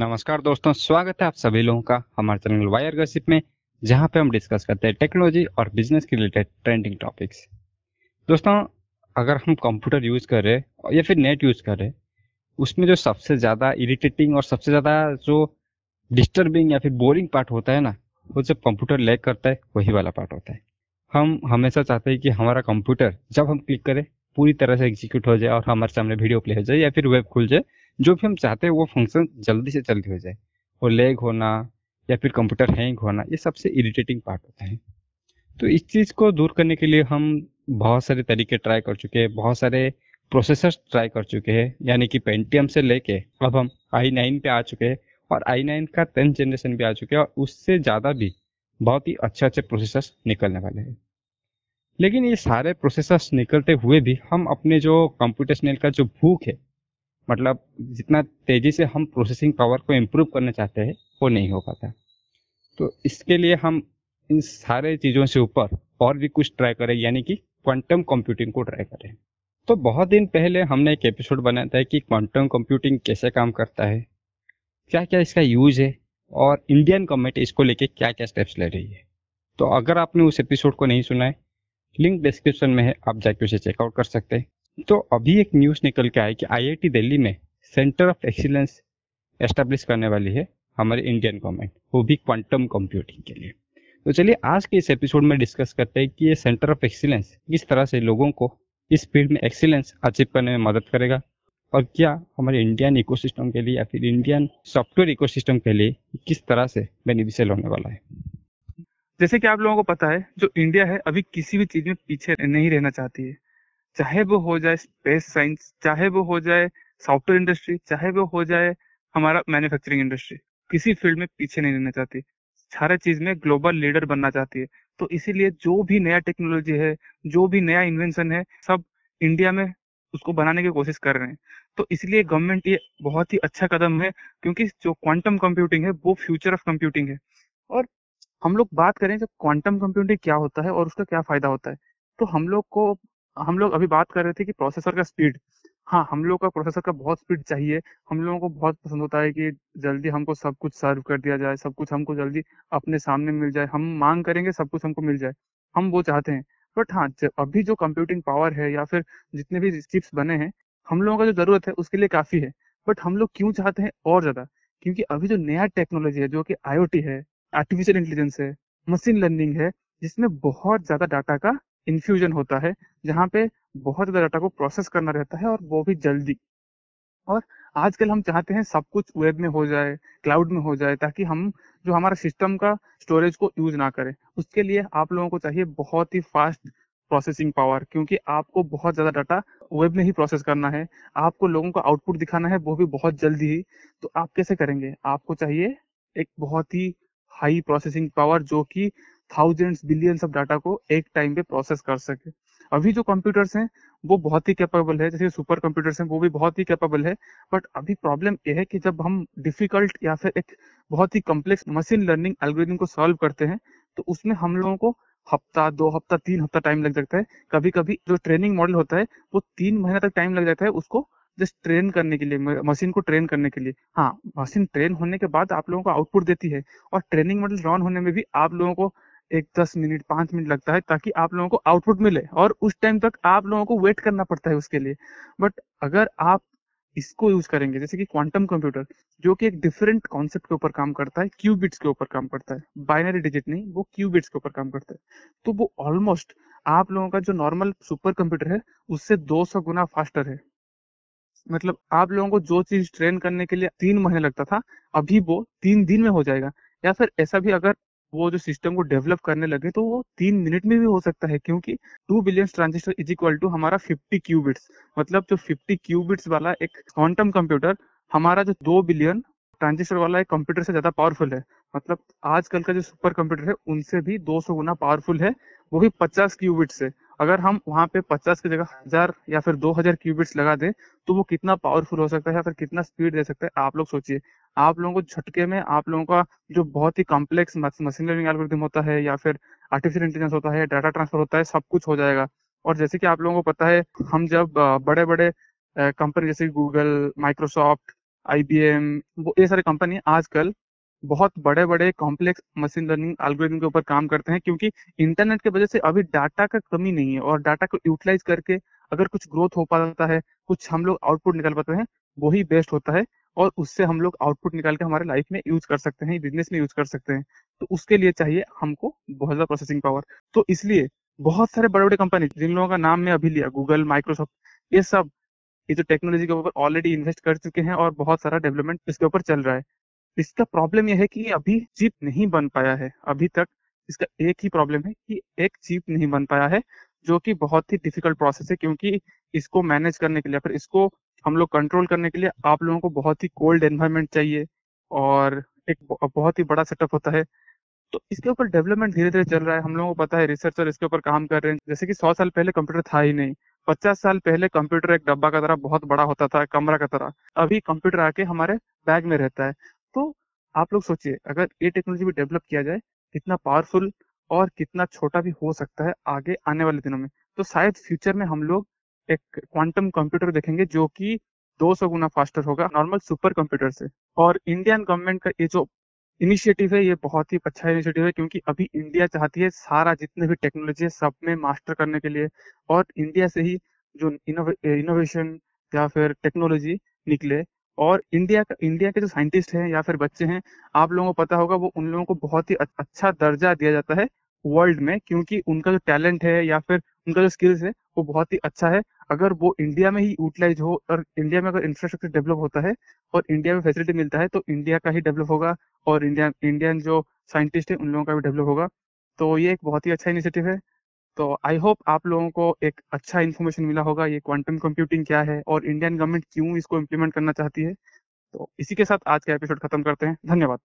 नमस्कार दोस्तों, स्वागत है आप सभी लोगों का हमारे चैनल वायर गसिप में, जहाँ पे हम डिस्कस करते हैं टेक्नोलॉजी और बिज़नेस के रिलेटेड ट्रेंडिंग टॉपिक्स। दोस्तों, अगर हम कंप्यूटर यूज़ कर रहे या फिर नेट यूज़ कर रहे उसमें जो सबसे ज़्यादा इरिटेटिंग और सबसे ज़्यादा जो डिस्टर्बिंग या फिर बोरिंग पार्ट होता है ना, वो जब कंप्यूटर लैग करता है, वही वाला पार्ट होता है। हम हमेशा चाहते हैं कि हमारा कंप्यूटर, जब हम क्लिक करें पूरी तरह से एग्जीक्यूट हो जाए और हमारे सामने वीडियो प्ले हो जाए या फिर वेब खुल जाए, जो भी हम चाहते हैं वो फ़ंक्शन जल्दी से जल्दी हो जाए। और लेग होना या फिर कंप्यूटर हैंग होना, ये सबसे इरिटेटिंग पार्ट होता है। तो इस चीज़ को दूर करने के लिए हम बहुत सारे तरीके ट्राई कर चुके हैं, बहुत सारे प्रोसेसर्स ट्राई कर चुके हैं, यानी कि पेंटियम से लेके अब हम आई नाइन पे आ चुके हैं और आई नाइन का टेंथ जनरेशन भी आ चुके हैं और उससे ज़्यादा भी बहुत ही अच्छे अच्छे प्रोसेसर निकलने वाले हैं। लेकिन ये सारे प्रोसेसर्स निकलते हुए भी हम अपने जो कंप्यूटेशनल का जो भूख है मतलब जितना तेज़ी से हम प्रोसेसिंग पावर को इम्प्रूव करना चाहते हैं, वो नहीं हो पाता। तो इसके लिए हम इन सारे चीज़ों से ऊपर और भी कुछ ट्राई करें, यानी कि क्वांटम कंप्यूटिंग को ट्राई करें। तो बहुत दिन पहले हमने एक एपिसोड बनाया था कि क्वांटम कंप्यूटिंग कैसे काम करता है क्या क्या इसका यूज़ है, और इंडियन गवर्नमेंट इसको लेके क्या क्या स्टेप्स ले रही है। तो अगर आपने उस एपिसोड को नहीं सुना है लिंक डिस्क्रिप्शन में है, आप जाके उसे चेकआउट कर सकते हैं। तो अभी एक न्यूज़ निकल के आई कि आईआईटी दिल्ली में सेंटर ऑफ़ एक्सीलेंस एस्टेब्लिश करने वाली है हमारी इंडियन गवर्नमेंट वो भी क्वांटम कंप्यूटिंग के लिए। तो चलिए, आज के इस एपिसोड में डिस्कस करते हैं कि ये सेंटर ऑफ़ एक्सीलेंस किस तरह से लोगों को इस फ़ील्ड में एक्सीलेंस अचीव करने में मदद करेगा और क्या हमारे इंडियन इकोसिस्टम के लिए या फिर इंडियन सॉफ्टवेयर इकोसिस्टम के लिए किस तरह से बेनिफिशियल होने वाला है। जैसे कि आप लोगों को पता है, जो इंडिया है, अभी किसी भी चीज़ में पीछे नहीं रहना चाहती है। चाहे वो हो जाए स्पेस साइंस चाहे वो हो जाए सॉफ्टवेयर इंडस्ट्री चाहे वो हो जाए हमारा मैन्युफैक्चरिंग इंडस्ट्री किसी फ़ील्ड में पीछे नहीं रहना चाहती। सारे चीज़ में ग्लोबल लीडर बनना चाहती है। तो इसीलिए जो भी नया टेक्नोलॉजी है, जो भी नया इन्वेंशन है, सब इंडिया में उसको बनाने की कोशिश कर रहे हैं। तो इसलिए गवर्नमेंट ये बहुत ही अच्छा कदम है, क्योंकि जो क्वांटम कंप्यूटिंग है, वो फ्यूचर ऑफ़ कंप्यूटिंग है। और हम लोग बात करें जब क्वांटम कंप्यूटिंग क्या होता है और उसका क्या फ़ायदा होता है। तो हम लोग को, हम लोग अभी बात कर रहे थे कि प्रोसेसर का स्पीड हाँ हम लोग का प्रोसेसर का बहुत स्पीड चाहिए। हम लोगों को बहुत पसंद होता है कि जल्दी हमको सब कुछ सर्व कर दिया जाए, सब कुछ हमको जल्दी अपने सामने मिल जाए। हम मांग करेंगे सब कुछ हमको मिल जाए। हम वो चाहते हैं। बट हाँ अभी जो कंप्यूटिंग पावर है या फिर जितने भी चिप्स बने हैं, हम लोगों का जो ज़रूरत है उसके लिए काफ़ी है। बट हम लोग क्यों चाहते हैं और ज़्यादा? क्योंकि अभी जो नया टेक्नोलॉजी है, जो कि आईओटी है आर्टिफिशियल इंटेलिजेंस है मशीन लर्निंग है, जिसमें बहुत ज़्यादा डाटा का इन्फ्यूजन होता है, जहाँ पे बहुत ज़्यादा डाटा को प्रोसेस करना रहता है और वो भी जल्दी। और आजकल हम चाहते हैं सब कुछ वेब में हो जाए क्लाउड में हो जाए, ताकि हम जो हमारा सिस्टम का स्टोरेज को यूज़ ना करें। उसके लिए आप लोगों को चाहिए बहुत ही फास्ट प्रोसेसिंग पावर क्योंकि आपको बहुत ज़्यादा डाटा वेब में ही प्रोसेस करना है। आपको लोगों को आउटपुट दिखाना है, वो भी बहुत जल्दी ही। तो आप कैसे करेंगे? आपको चाहिए एक बहुत ही हाई प्रोसेसिंग पावर जो कि थाउजेंड्स बिलियंस ऑफ़ डाटा को एक टाइम पे प्रोसेस कर सके। अभी जो कंप्यूटर्स हैं, वो बहुत ही कैपेबल है, जैसे सुपर कंप्यूटर्स हैं, वो भी बहुत ही कैपेबल है। बट अभी प्रॉब्लम ये है कि जब हम डिफ़िकल्ट या फिर एक बहुत ही कॉम्प्लेक्स मशीन लर्निंग एल्गोरिथम को सॉल्व करते हैं तो उसमें हम लोगों को हफ़्ता, दो हफ़्ता, तीन हफ़्ता टाइम लग जाता है। कभी कभी जो ट्रेनिंग मॉडल होता है, वो तीन महीने तक टाइम लग जाता है, उसको जस्ट ट्रेन करने के लिए मशीन को ट्रेन करने के लिए। हाँ मशीन ट्रेन होने के बाद आप लोगों को आउटपुट देती है और ट्रेनिंग मॉडल रन होने में भी आप लोगों को एक दस मिनट पाँच मिनट लगता है ताकि आप लोगों को आउटपुट मिले और उस टाइम तक आप लोगों को वेट करना पड़ता है उसके लिए। बट अगर आप इसको यूज़ करेंगे, जैसे कि क्वांटम कंप्यूटर जो कि एक डिफरेंट कॉन्सेप्ट के ऊपर काम करता है क्यूबिट्स के ऊपर काम करता है। बाइनरी डिजिट नहीं, वो क्यूबिट्स के ऊपर काम करता है। तो वो ऑलमोस्ट आप लोगों का जो नॉर्मल सुपर कंप्यूटर है, उससे 200 गुना फास्टर है। मतलब आप लोगों को जो चीज़ ट्रेन करने के लिए तीन महीने लगता था, अभी वो तीन दिन में हो जाएगा। या फिर ऐसा भी अगर वो जो सिस्टम को डेवलप करने लगे तो वो तीन मिनट में भी हो सकता है, क्योंकि two billion transistor is equal to हमारा फिफ्टी क्यूबिट्स मतलब जो फिफ्टी क्यूबिट्स वाला एक क्वांटम कंप्यूटर हमारा जो दो बिलियन ट्रांजिस्टर वाला एक कंप्यूटर से ज़्यादा पावरफुल है। मतलब आजकल का जो सुपर कंप्यूटर है, उनसे भी 200 गुना पावरफुल है, वो भी 50 क्यूबिट से। अगर हम वहाँ पे 50 की जगह हज़ार या फिर 2000 क्यूबिट्स लगा दें तो वो कितना पावरफुल हो सकता है या फिर कितना स्पीड दे सकता है, आप लोग सोचिए। आप लोगों को झटके में, आप लोगों का जो बहुत ही कॉम्प्लेक्स मशीन लर्निंग एल्गोरिथम होता है या फिर आर्टिफिशियल इंटेलिजेंस होता है डाटा ट्रांसफ़र होता है, सब कुछ हो जाएगा। और जैसे कि आप लोगों को पता है, हम जब बड़े बड़े कंपनी जैसे गूगल माइक्रोसॉफ्ट आईबीएम वो ये सारी कंपनी आजकल बहुत बड़े बड़े कॉम्प्लेक्स मशीन लर्निंग एल्गोरिथम के ऊपर काम करते हैं क्योंकि इंटरनेट की वजह से अभी डाटा का कमी नहीं है और डाटा को यूटिलाइज करके अगर कुछ ग्रोथ हो पाता है, कुछ हम लोग आउटपुट निकाल पाते हैं, वही बेस्ट होता है और उससे हम लोग आउटपुट निकाल के हमारे लाइफ में यूज़ कर सकते हैं बिज़नेस में यूज़ कर सकते हैं। तो उसके लिए चाहिए हमको बहुत ज़्यादा प्रोसेसिंग पावर तो इसलिए बहुत सारे बड़े बड़े कंपनी जिन लोगों का नाम मैं अभी लिया गूगल माइक्रोसॉफ्ट ये सब, ये जो टेक्नोलॉजी के ऊपर ऑलरेडी इन्वेस्ट कर चुके हैं और बहुत सारा डेवलपमेंट इसके ऊपर चल रहा है। इसका प्रॉब्लम यह है कि अभी चिप नहीं बन पाया है। अभी तक इसका एक ही प्रॉब्लम है कि एक चिप नहीं बन पाया है, जो कि बहुत ही डिफ़िकल्ट प्रोसेस है, क्योंकि इसको मैनेज करने के लिए, फिर इसको हम लोग कंट्रोल करने के लिए आप लोगों को बहुत ही कोल्ड एनवायरमेंट चाहिए और एक बहुत ही बड़ा सेटअप होता है। तो इसके ऊपर डेवलपमेंट धीरे धीरे चल रहा है। हम लोगों को पता है रिसर्चर इसके ऊपर काम कर रहे हैं। जैसे कि सौ साल पहले कंप्यूटर था ही नहीं। पचास साल पहले कंप्यूटर एक डब्बा का तरह बहुत बड़ा होता था, कमरा का तरह। अभी कंप्यूटर आके हमारे बैग में रहता है। तो आप लोग सोचिए, अगर ये टेक्नोलॉजी भी डेवलप किया जाए, कितना पावरफुल और कितना छोटा भी हो सकता है आगे आने वाले दिनों में। तो शायद फ्यूचर में हम लोग एक क्वांटम कंप्यूटर देखेंगे जो कि 200 गुना फास्टर होगा नॉर्मल सुपर कंप्यूटर से। और इंडियन गवर्नमेंट का ये जो इनिशिएटिव है, ये बहुत ही अच्छा इनिशिएटिव है क्योंकि अभी इंडिया चाहती है सारा जितने भी टेक्नोलॉजी है सब में मास्टर करने के लिए और इंडिया से ही जो इनोवेशन या फिर टेक्नोलॉजी निकले और इंडिया का इंडिया के जो साइंटिस्ट हैं या फिर बच्चे हैं, आप लोगों को पता होगा वो उन लोगों को बहुत ही अच्छा दर्जा दिया जाता है वर्ल्ड में, क्योंकि उनका जो टैलेंट है या फिर उनका जो स्किल्स है, वो बहुत ही अच्छा है। अगर वो इंडिया में ही यूटिलाइज हो और इंडिया में अगर इंफ्रास्ट्रक्चर डेवलप होता है और इंडिया में फैसिलिटी मिलता है तो इंडिया का ही डेवलप होगा और इंडिया इंडियन जो साइंटिस्ट है, उन लोगों का भी डेवलप होगा। तो ये एक बहुत ही अच्छा इनिशिएटिव है। तो आई होप आप लोगों को एक अच्छा इन्फॉर्मेशन मिला होगा, ये क्वांटम कंप्यूटिंग क्या है और इंडियन गवर्नमेंट क्यों इसको इम्प्लीमेंट करना चाहती है। तो इसी के साथ आज का एपिसोड खत्म करते हैं। धन्यवाद।